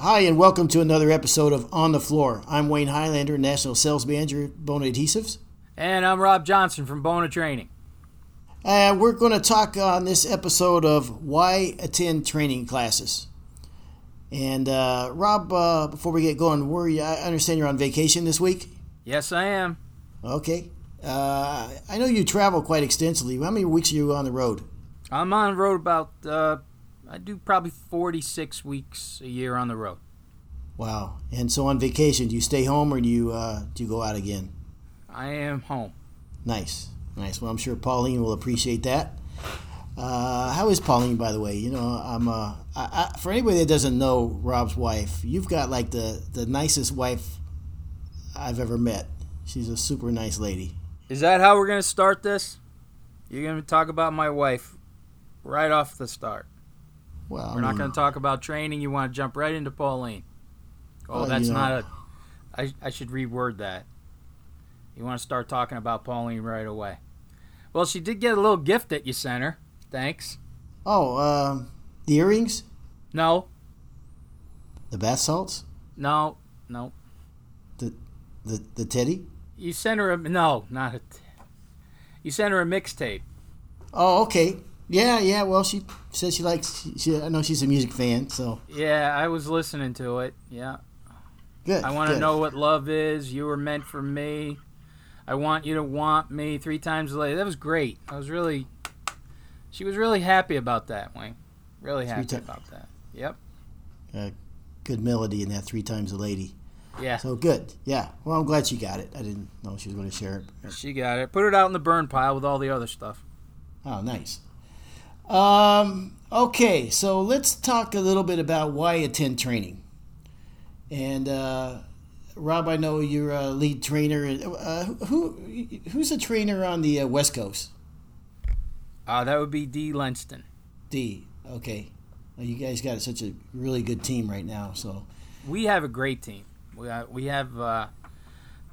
Hi, and welcome to another episode of On the Floor. I'm Wayne Highlander, National Sales Manager at Bona Adhesives. And I'm Rob Johnson from Bona Training. And we're going to talk on this episode of why attend training classes. And uh, Rob, uh, before we get going, where you, I understand you're on vacation this week. Yes, I am. Okay. Uh, I know you travel quite extensively. How many weeks are you on the road? I'm on the road about uh, I do probably 46 weeks a year on the road. Wow. And so on vacation, do you stay home or do you uh, do you go out again? I am home. Nice, nice. Well, I'm sure Pauline will appreciate that. Uh, how is Pauline, by the way? You know, I'm uh, I, I, for anybody that doesn't know Rob's wife, you've got like the the nicest wife I've ever met. She's a super nice lady. Is that how we're gonna start this? You're gonna talk about my wife right off the start. Well, we're not going to talk about training. You want to jump right into Pauline. Oh, well, that's you know, not a. I, I should reword that. You want to start talking about Pauline right away. Well, she did get a little gift that you sent her. Thanks. Oh, uh, the earrings? No. The bath salts? No, no. The the the teddy? You sent her a no, not a. T- you sent her a mixtape. Oh, okay. Yeah, yeah. Well, she says she likes. She, I know she's a music fan, so. Yeah, I was listening to it. Yeah. Good. I want to know what love is. You were meant for me. I want you to want me three times later. That was great. I was really. She was really happy about that, Wayne. Really happy t- about that. Yep. Uh, good melody in that three times a lady. Yeah. So good. Yeah. Well, I'm glad she got it. I didn't know she was going to share it. She got it. Put it out in the burn pile with all the other stuff. Oh, nice. Um, okay, so let's talk a little bit about why attend training. And uh, Rob, I know you're a lead trainer. Uh, who who's a trainer on the uh, West Coast? Uh, that would be D. Lenston. D. Okay. Well, you guys got such a really good team right now. So we have a great team. We, uh, we have uh,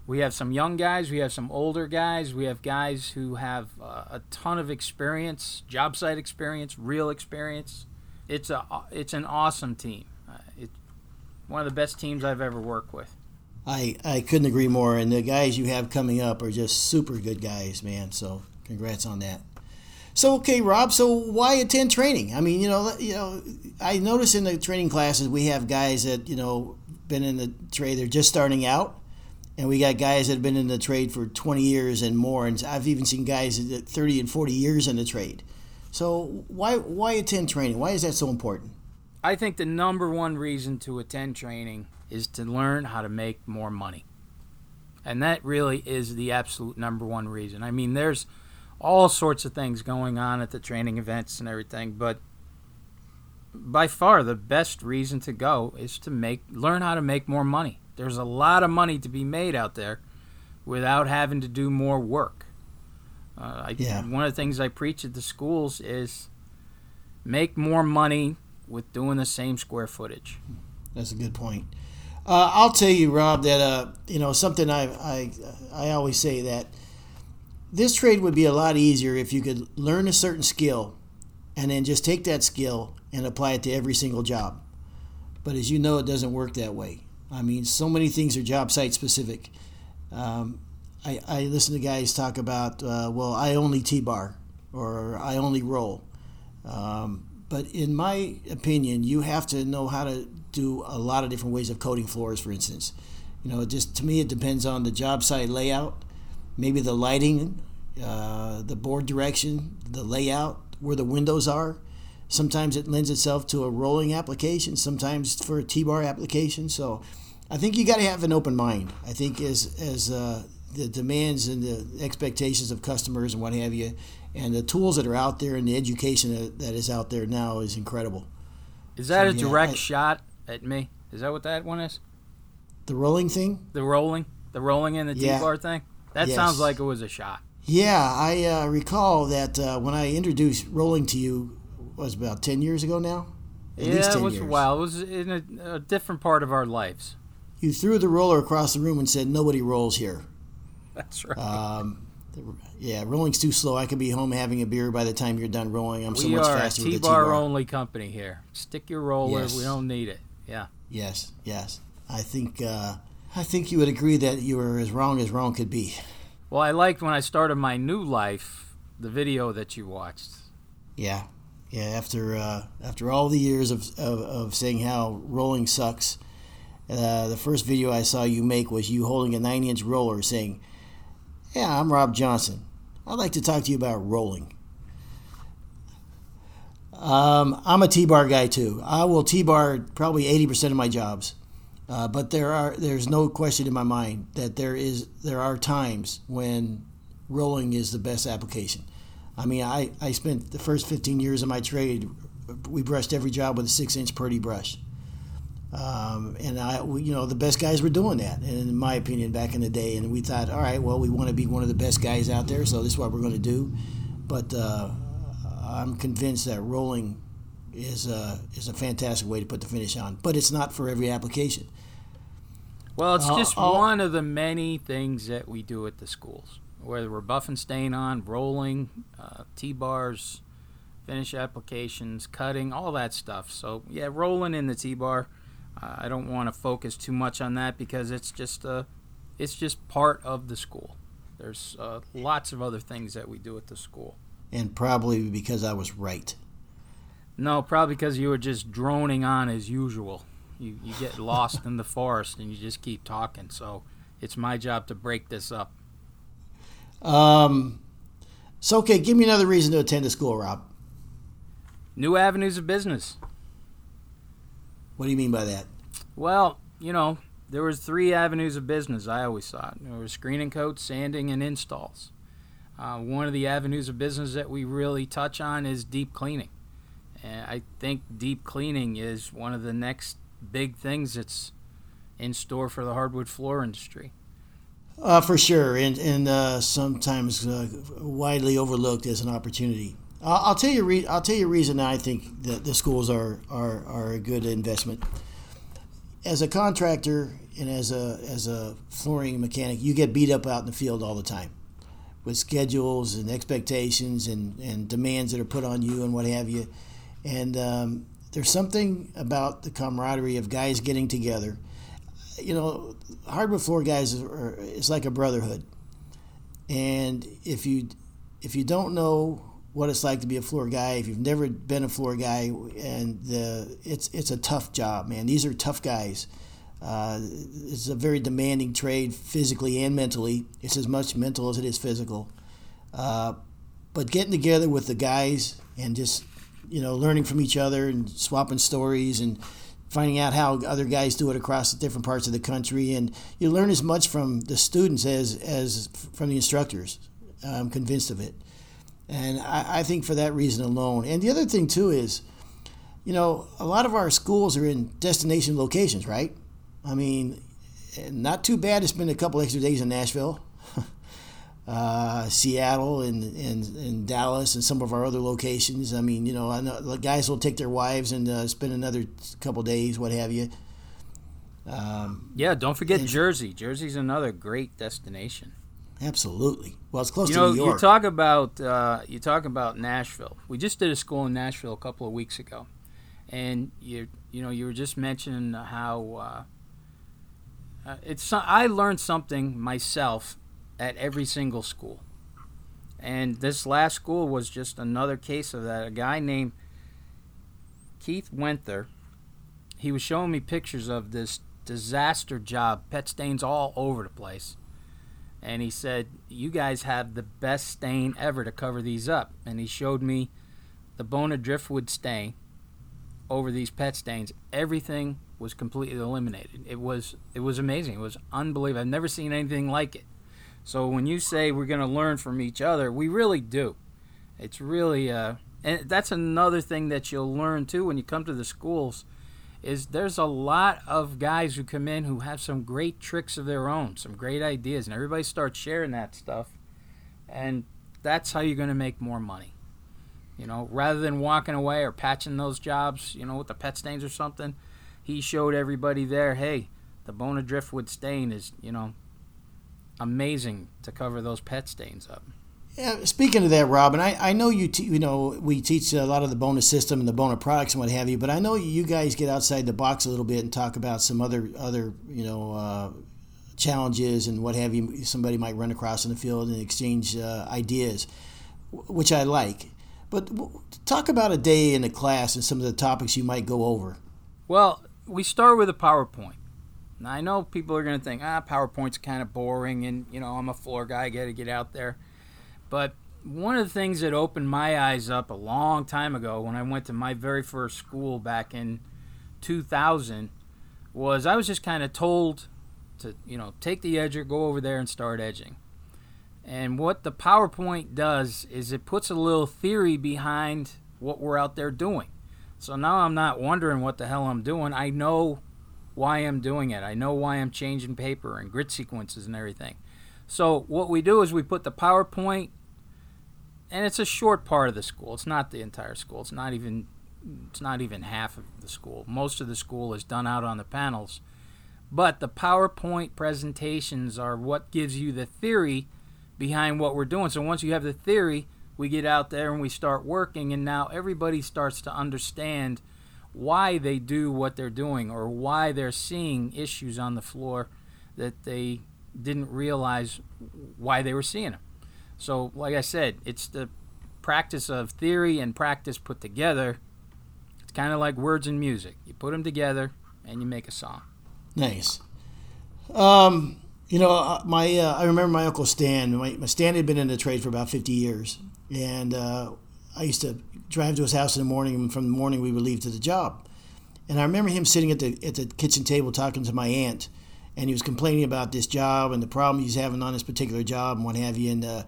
we have some young guys, we have some older guys, we have guys who have uh, a ton of experience, job site experience, real experience. It's a it's an awesome team. Uh, it's one of the best teams I've ever worked with. I I couldn't agree more. And the guys you have coming up are just super good guys, man. So congrats on that. So okay, Rob. So why attend training? I mean, you know, you know, I notice in the training classes we have guys that you know been in the trade. They're just starting out and we got guys that have been in the trade for 20 years and more and i've even seen guys that 30 and 40 years in the trade. So why why attend training? Why is that so important? I think the number one reason to attend training is to learn how to make more money. And that really is the absolute number one reason. I mean there's all sorts of things going on at the training events and everything but by far the best reason to go is to make learn how to make more money there's a lot of money to be made out there without having to do more work. Uh, I, yeah. One of the things I preach at the schools is make more money with doing the same square footage. That's a good point. Uh, I'll tell you, Rob, that uh, you know something I, I I always say that this trade would be a lot easier if you could learn a certain skill and then just take that skill and apply it to every single job. But as you know, it doesn't work that way. I mean, so many things are job site specific. Um, I, I listen to guys talk about, uh, well, I only T bar or I only roll. Um, but in my opinion, you have to know how to do a lot of different ways of coating floors, for instance. You know, just to me, it depends on the job site layout, maybe the lighting, uh, the board direction, the layout, where the windows are. Sometimes it lends itself to a rolling application, sometimes for a T-bar application. So I think you got to have an open mind. I think as as uh, the demands and the expectations of customers and what have you, and the tools that are out there and the education that, that is out there now is incredible. Is that so, a yeah, direct I, shot at me? Is that what that one is? The rolling thing? The rolling, the rolling in the yeah. T-bar thing. That yes. sounds like it was a shot. Yeah, I uh, recall that uh, when I introduced rolling to you was about 10 years ago now? At yeah, it was years. a while. It was in a, a, different part of our lives. You threw the roller across the room and said, nobody rolls here. That's right. Um, yeah, rolling's too slow. I could be home having a beer by the time you're done rolling. I'm we so much faster with the T-bar. only company here. Stick your roller. Yes. We don't need it. Yeah. Yes, yes. I think uh, I think you would agree that you were as wrong as wrong could be. Well, I liked when I started my new life the video that you watched. Yeah, yeah. After uh, after all the years of, of, of saying how rolling sucks, uh, the first video I saw you make was you holding a nine inch roller, saying, "Yeah, I'm Rob Johnson. I'd like to talk to you about rolling." Um, I'm a T-bar guy too. I will T-bar probably 80% of my jobs. Uh, but there are there's no question in my mind that there is there are times when rolling is the best application. I mean, I, I spent the first 15 years of my trade, we brushed every job with a six inch Purdy brush. Um, and I, we, you know, the best guys were doing that, in my opinion, back in the day. And we thought, all right, well, we want to be one of the best guys out there, so this is what we're going to do. But uh, I'm convinced that rolling is a, is a fantastic way to put the finish on, but it's not for every application. Well, it's just uh, one of the many things that we do at the schools, whether we're buffing stain on, rolling, uh, T-bars, finish applications, cutting, all that stuff. So yeah, rolling in the T-bar. Uh, I don't want to focus too much on that because it's just uh, it's just part of the school. There's uh, lots of other things that we do at the school. And probably because I was right. No, probably because you were just droning on as usual. You you get lost in the forest and you just keep talking. So it's my job to break this up. Um, so okay, give me another reason to attend a school, Rob. New avenues of business. What do you mean by that? Well, you know, there was three avenues of business. I always thought there was screening coats, sanding, and installs. Uh, one of the avenues of business that we really touch on is deep cleaning. And I think deep cleaning is one of the next big things that's in store for the hardwood floor industry. Uh, for sure, and and uh, sometimes uh, widely overlooked as an opportunity. I'll, tell you. Re- I'll tell you a reason I think that the schools are, are are a good investment. As a contractor and as a as a flooring mechanic, you get beat up out in the field all the time, with schedules and expectations and and demands that are put on you and what have you. And um, there's something about the camaraderie of guys getting together. You know, hardwood floor guys are, it's like a brotherhood. And if you if you don't know what it's like to be a floor guy, if you've never been a floor guy, and the it's it's a tough job, man. These are tough guys. Uh, it's a very demanding trade physically and mentally. It's as much mental as it is physical. Uh, but getting together with the guys and just you know, learning from each other and swapping stories and finding out how other guys do it across the different parts of the country. And you learn as much from the students as, as from the instructors. I'm convinced of it. And I, I think for that reason alone. And the other thing, too, is, you know, a lot of our schools are in destination locations, right? I mean, not too bad to spend a couple extra days in Nashville uh, Seattle and, and, and Dallas and some of our other locations. I mean, you know, I know the guys will take their wives and uh, spend another couple days, what have you. Um, yeah, don't forget and, Jersey. Jersey's another great destination. Absolutely. Well, it's close you to know, New York. You talk about uh, you talk about Nashville. We just did a school in Nashville a couple of weeks ago, and you you know you were just mentioning how uh, uh it's. I learned something myself at every single school. And this last school was just another case of that. A guy named Keith Wenther, he was showing me pictures of this disaster job, pet stains all over the place. And he said, You guys have the best stain ever to cover these up. And he showed me the Bona driftwood stain over these pet stains. Everything was completely eliminated. It was it was amazing. It was unbelievable. I've never seen anything like it. So when you say we're going to learn from each other, we really do. It's really, uh, and that's another thing that you'll learn too when you come to the schools, is there's a lot of guys who come in who have some great tricks of their own, some great ideas, and everybody starts sharing that stuff, and that's how you're going to make more money. You know, rather than walking away or patching those jobs, you know, with the pet stains or something, he showed everybody there, hey, the Bona driftwood stain is, you know, amazing to cover those pet stains up. Yeah, speaking of that, Robin, I, I know you te- you know we teach a lot of the bonus system and the bonus products and what have you, but I know you guys get outside the box a little bit and talk about some other other you know uh, challenges and what have you. Somebody might run across in the field and exchange uh, ideas, which I like. But talk about a day in the class and some of the topics you might go over. Well, we start with a PowerPoint. Now I know people are going to think, ah, PowerPoint's kind of boring, and you know I'm a floor guy, I got to get out there. But one of the things that opened my eyes up a long time ago when I went to my very first school back in 2000 was I was just kind of told to, you know, take the edger, go over there and start edging. And what the PowerPoint does is it puts a little theory behind what we're out there doing. So now I'm not wondering what the hell I'm doing. I know why I'm doing it. I know why I'm changing paper and grit sequences and everything. So what we do is we put the PowerPoint, and it's a short part of the school. It's not the entire school. It's not even it's not even half of the school. Most of the school is done out on the panels. But the PowerPoint presentations are what gives you the theory behind what we're doing. So once you have the theory, we get out there and we start working, and now everybody starts to understand why they do what they're doing or why they're seeing issues on the floor that they didn't realize why they were seeing them. So, like I said, it's the practice of theory and practice put together. It's kind of like words and music. You put them together and you make a song. Nice. Um, you know, uh, my uh, I remember my uncle Stan. My, my, Stan had been in the trade for about fifty years, and uh, I used to drive to his house in the morning, and from the morning we would leave to the job. And I remember him sitting at the at the kitchen table talking to my aunt, and he was complaining about this job and the problem he's having on this particular job and what have you. And uh,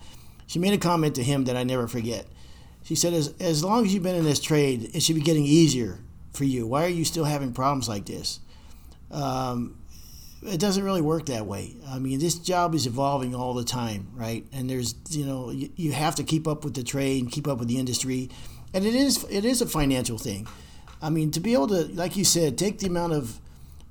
she made a comment to him that I never forget. She said, as, as long as you've been in this trade, it should be getting easier for you. Why are you still having problems like this? Um, it doesn't really work that way. I mean, this job is evolving all the time, right? And there's, you know, you, you have to keep up with the trade keep up with the industry, and it is it is a financial thing. I mean, to be able to, like you said, take the amount of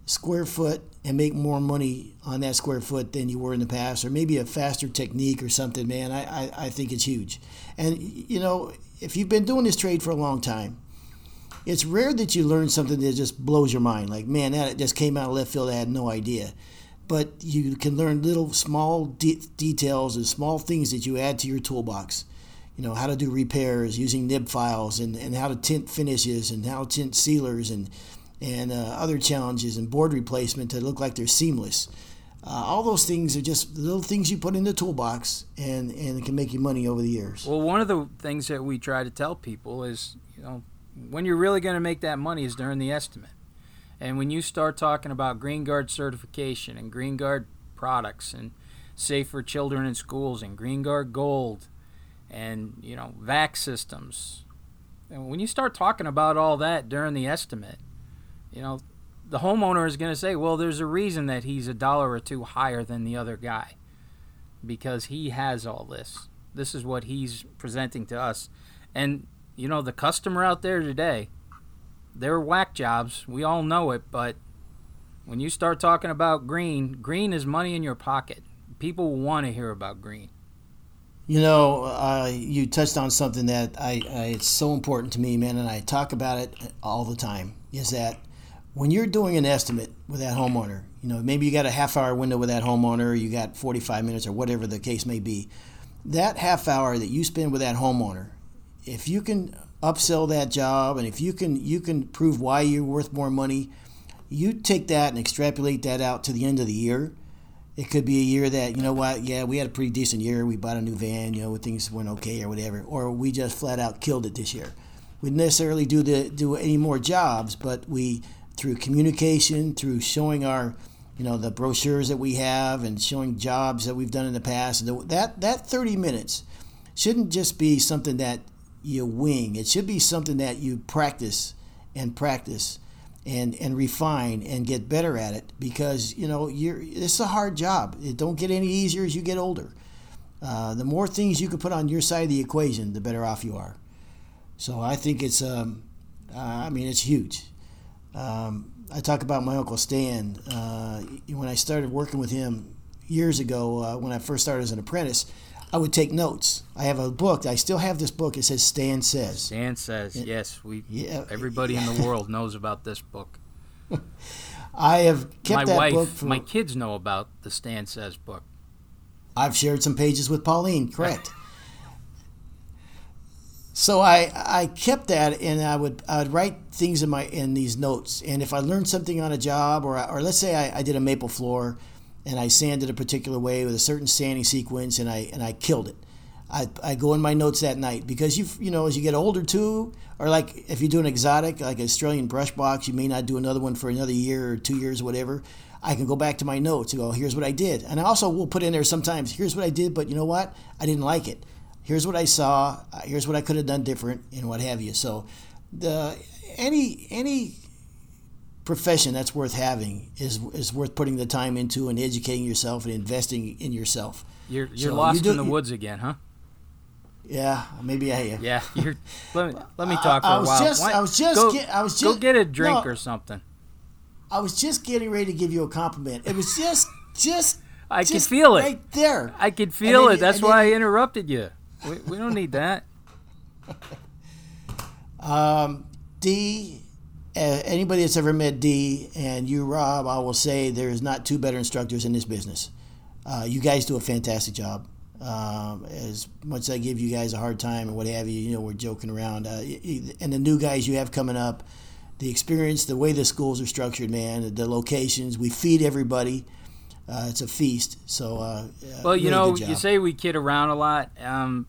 square foot and make more money on that square foot than you were in the past, or maybe a faster technique or something, man, I, I, I think it's huge. And, you know, if you've been doing this trade for a long time, it's rare that you learn something that just blows your mind. Like, man, that just came out of left field. I had no idea. But you can learn little small de- details and small things that you add to your toolbox. You know, how to do repairs using nib files and, and how to tint finishes and how to tint sealers and and uh, other challenges and board replacement to look like they're seamless. Uh, all those things are just little things you put in the toolbox and, and it can make you money over the years. Well, one of the things that we try to tell people is, you know, when you're really going to make that money is during the estimate. And when you start talking about Green Guard certification and Green Guard products and safe for children in schools and Green Guard Gold and, you know, VAC systems, and when you start talking about all that during the estimate, you know, the homeowner is going to say, well, there's a reason that he's a dollar or two higher than the other guy because he has all this. This is what he's presenting to us. And, you know, the customer out there today, they're whack jobs. We all know it, but when you start talking about green, green is money in your pocket. People want to hear about green. You know, uh, you touched on something that I, I, it's so important to me, man, and I talk about it all the time. Is that when you're doing an estimate with that homeowner, you know, maybe you got a half hour window with that homeowner, you got 45 minutes or whatever the case may be. That half hour that you spend with that homeowner, if you can upsell that job and if you can you can prove why you're worth more money, you take that and extrapolate that out to the end of the year. It could be a year that, you know what, yeah, we had a pretty decent year. We bought a new van, you know, things went okay or whatever. Or we just flat out killed it this year. We didn't necessarily do the do any more jobs, but we through communication, through showing our, you know, the brochures that we have and showing jobs that we've done in the past. That that 30 minutes shouldn't just be something that you wing. It should be something that you practice and practice and and refine and get better at it because you know you're it's a hard job. It don't get any easier as you get older. Uh, the more things you can put on your side of the equation, the better off you are. So I think it's um, uh, I mean it's huge. Um, I talk about my uncle Stan. Uh, when I started working with him years ago, uh, when I first started as an apprentice, I would take notes. I have a book. I still have this book. It says Stan Says. Stan says, yes, we. Yeah. Everybody in the world knows about this book. I have kept my that wife, book for. my kids know about the Stan says book. I've shared some pages with Pauline. Correct. so I I kept that and I would I would write things in my in these notes and if I learned something on a job or or let's say I, I did a maple floor and I sanded a particular way with a certain sanding sequence and I and I killed it. I, I go in my notes that night because you you know as you get older too or like if you do an exotic like Australian brush box you may not do another one for another year or two years or whatever. I can go back to my notes and go here's what I did. And I also will put in there sometimes here's what I did but you know what? I didn't like it. Here's what I saw. Here's what I could have done different and what have you. So the any any profession that's worth having is is worth putting the time into and educating yourself and investing in yourself You're you're So lost you do- in the woods again, huh? yeah maybe I am Yeah. You're. let me let me talk for I a was while. just- I was just go, get- I was just. go get a drink no. or something. I was just getting ready to give you a compliment. It was just, just, I can just feel it. right there. I could feel then it. That's and then why I interrupted you. We, we don't need that. Um, D, anybody that's ever met D and you, Rob, I will say there is not two better instructors in this business. Uh, you guys do a fantastic job. Um, as much as I give you guys a hard time and what have you, you know, we're joking around. Uh, and the new guys you have coming up, the experience, the way the schools are structured, man, the locations, we feed everybody. Uh, it's a feast. So, uh, uh, Well, you know, you say we kid around a lot. Um,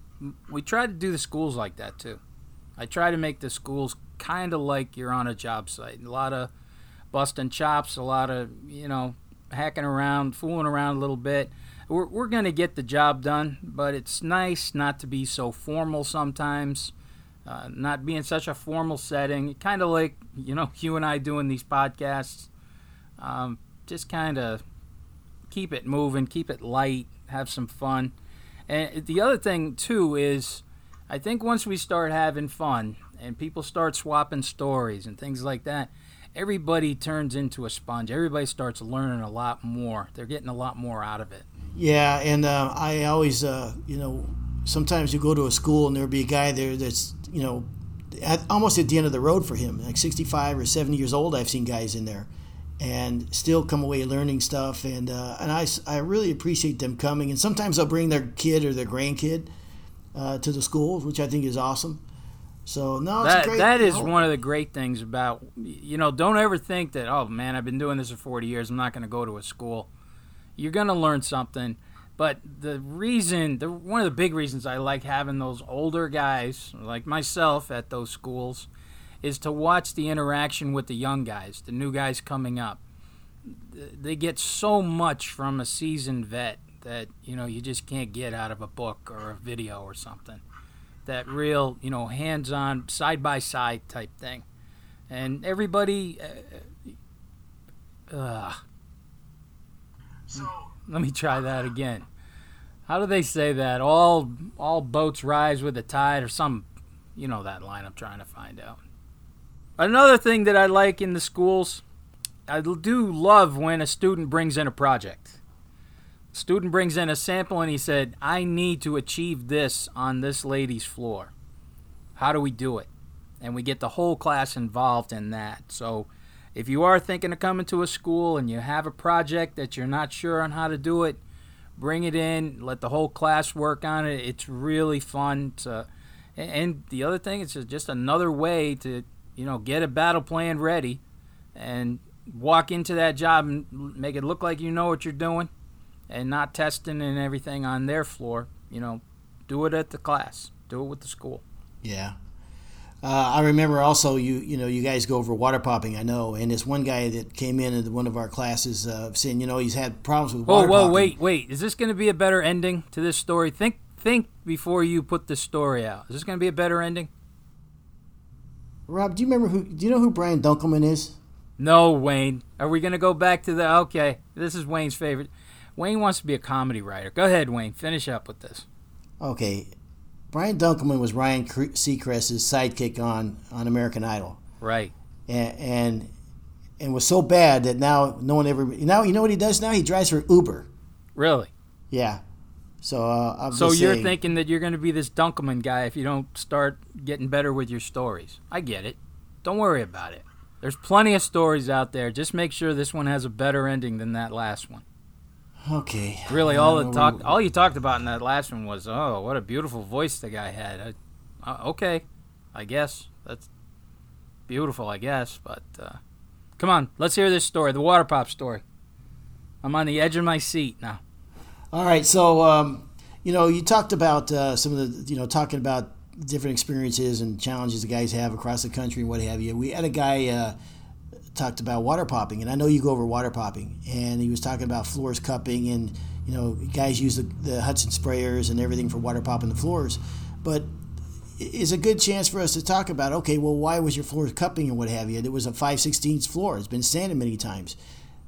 we try to do the schools like that too. I try to make the schools kind of like you're on a job site. A lot of busting chops, a lot of you know hacking around, fooling around a little bit. We're we're gonna get the job done, but it's nice not to be so formal sometimes. Uh, not be in such a formal setting, kind of like you know you and I doing these podcasts. Um, just kind of keep it moving, keep it light, have some fun. And the other thing too is, I think once we start having fun and people start swapping stories and things like that, everybody turns into a sponge. Everybody starts learning a lot more. They're getting a lot more out of it. Yeah, and uh, I always, uh, you know, sometimes you go to a school and there'll be a guy there that's, you know, at, almost at the end of the road for him, like 65 or 70 years old. I've seen guys in there, and still come away learning stuff. And uh, and I, I really appreciate them coming. And sometimes they'll bring their kid or their grandkid uh, to the school, which I think is awesome. So no, That great. that is one of the great things about you know. Don't ever think that oh man, I've been doing this for 40 years. I'm not going to go to a school. You're going to learn something. But the reason, the one of the big reasons I like having those older guys like myself at those schools, is to watch the interaction with the young guys, the new guys coming up. They get so much from a seasoned vet that you know you just can't get out of a book or a video or something that real, you know, hands-on, side-by-side type thing, and everybody. Uh, uh, let me try that again. How do they say that? All all boats rise with the tide, or some, you know, that line. I'm trying to find out. Another thing that I like in the schools, I do love when a student brings in a project student brings in a sample and he said, I need to achieve this on this lady's floor. How do we do it? And we get the whole class involved in that. So if you are thinking of coming to a school and you have a project that you're not sure on how to do it, bring it in, let the whole class work on it. It's really fun. To, and the other thing, it's just another way to, you know, get a battle plan ready and walk into that job and make it look like you know what you're doing and not testing and everything on their floor. You know, do it at the class. Do it with the school. Yeah. Uh, I remember also you you know you guys go over water popping I know and this one guy that came in at one of our classes uh, saying you know he's had problems with Whoa, water whoa, popping. wait, wait. Is this going to be a better ending to this story? Think, think before you put this story out. Is this going to be a better ending? Rob, do you remember who? Do you know who Brian Dunkleman is? No, Wayne. Are we going to go back to the? Okay, this is Wayne's favorite. Wayne wants to be a comedy writer. Go ahead, Wayne. Finish up with this. Okay, Brian Dunkleman was Ryan Seacrest's sidekick on on American Idol, Right. and, and and was so bad that now no one ever now you know what he does now he drives for Uber. Really. Yeah, So uh, I'm So you're saying, thinking that you're going to be this Dunkleman guy if you don't start getting better with your stories. I get it. Don't worry about it. There's plenty of stories out there. Just make sure this one has a better ending than that last one. Okay. Really, all Uh, it we- talk, all you talked about in that last one was, oh, what a beautiful voice the guy had. I, uh, okay, I guess that's beautiful. I guess, but uh, come on, let's hear this story, the water pop story. I'm on the edge of my seat now. All right, so um, you know, you talked about uh, some of the, you know, talking about different experiences and challenges the guys have across the country and what have you. We had a guy uh, talked about water popping, and I know you go over water popping, and he was talking about floors cupping, and you know, guys use the, the Hudson sprayers and everything for water popping the floors, but is a good chance for us to talk about okay well why was your floor cupping and what have you? It was a 5 16 floor. It's been sanded many times.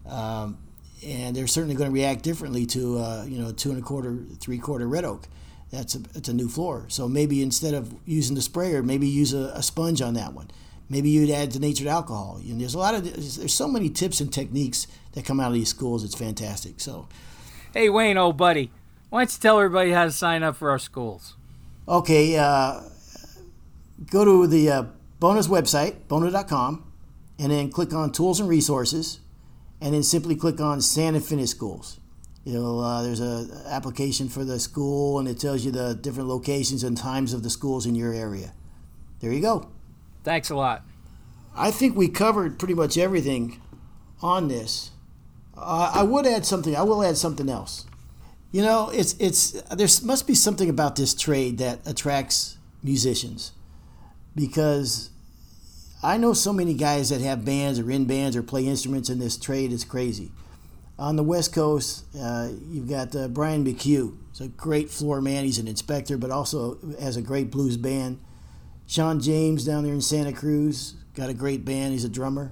Um, and they're certainly going to react differently to uh, you know two and a quarter three quarter red oak. That's a, it's a new floor. So maybe instead of using the sprayer maybe use a, a sponge on that one maybe you'd add denatured alcohol and there's a lot of there's so many tips and techniques that come out of these schools it's fantastic so Hey Wayne, old buddy, why don't you tell everybody how to sign up for our schools? Okay, uh, go to the uh, Bona's website, bona.com, and then click on Tools and Resources, and then simply click on Sand and Finish Schools. It'll, uh, there's a application for the school, and it tells you the different locations and times of the schools in your area. There you go. Thanks a lot. I think we covered pretty much everything on this. Uh, I would add something. I will add something else. You know, it's it's there must be something about this trade that attracts musicians because I know so many guys that have bands or in bands or play instruments in this trade. It's crazy. On the West Coast, uh, you've got uh, Brian McHugh. He's a great floor man. He's an inspector, but also has a great blues band. Sean James down there in Santa Cruz got a great band. He's a drummer.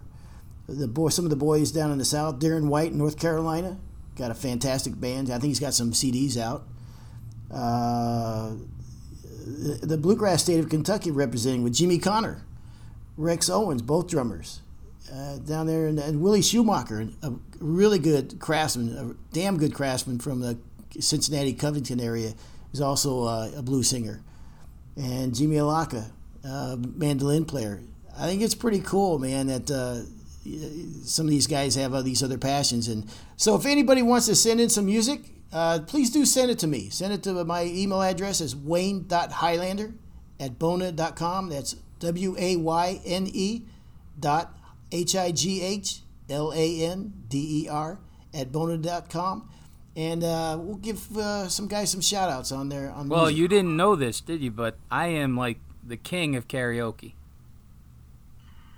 The boy, some of the boys down in the South, Darren White, in North Carolina, got a fantastic band. I think he's got some CDs out. Uh, the, bluegrass state of Kentucky representing with Jimmy Connor, Rex Owens, both drummers. Uh, down there, and, and Willie Schumacher, a really good craftsman, a damn good craftsman from the Cincinnati Covington area, is also uh, a blues singer. And Jimmy Alaka, uh, mandolin player. I think it's pretty cool, man, that uh, some of these guys have uh, these other passions. And so, if anybody wants to send in some music, uh, please do send it to me. Send it to my email address is wayne.highlander at bona.com. That's W A Y N E dot H I G H L A N D E R at bona.com. And uh, we'll give uh, some guys some shout outs on there. On Well, music. you didn't know this, did you? But I am like the king of karaoke.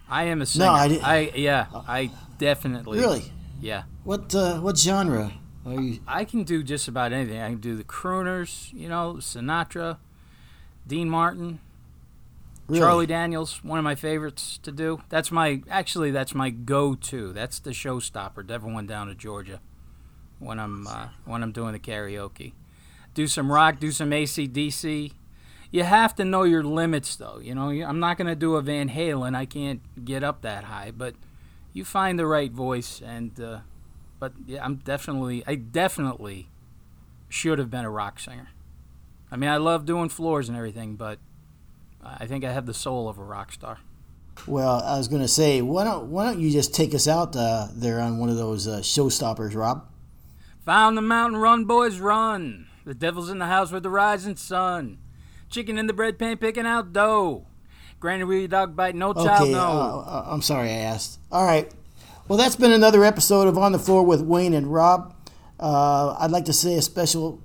I am a singer. No, I didn't- I yeah, I definitely Really? Yeah, What, uh, what genre are you? I can do just about anything. I can do the crooners, you know, Sinatra, Dean Martin, Really? Charlie Daniels, one of my favorites to do. That's my actually that's my go-to. That's the showstopper. Everyone down to Georgia when I'm uh, when I'm doing the karaoke. Do some rock, do some AC/DC. You have to know your limits, though. You know, I'm not gonna do a Van Halen. I can't get up that high, but you find the right voice, and uh, but yeah, I'm definitely I definitely should have been a rock singer. I mean, I love doing floors and everything, but I think I have the soul of a rock star. Well, I was going to say, why don't why don't you just take us out uh, there on one of those uh, showstoppers, Rob? Found the mountain, run, boys, run. The devil's in the house with the rising sun. Chicken in the bread pan picking out dough. Granny wee dog bite, no child, no. uh, uh, I'm sorry I asked. All right. Well, that's been another episode of On the Floor with Wayne and Rob. Uh, I'd like to say a special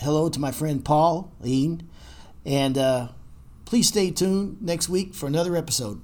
hello to my friend Pauline, and uh, please stay tuned next week for another episode.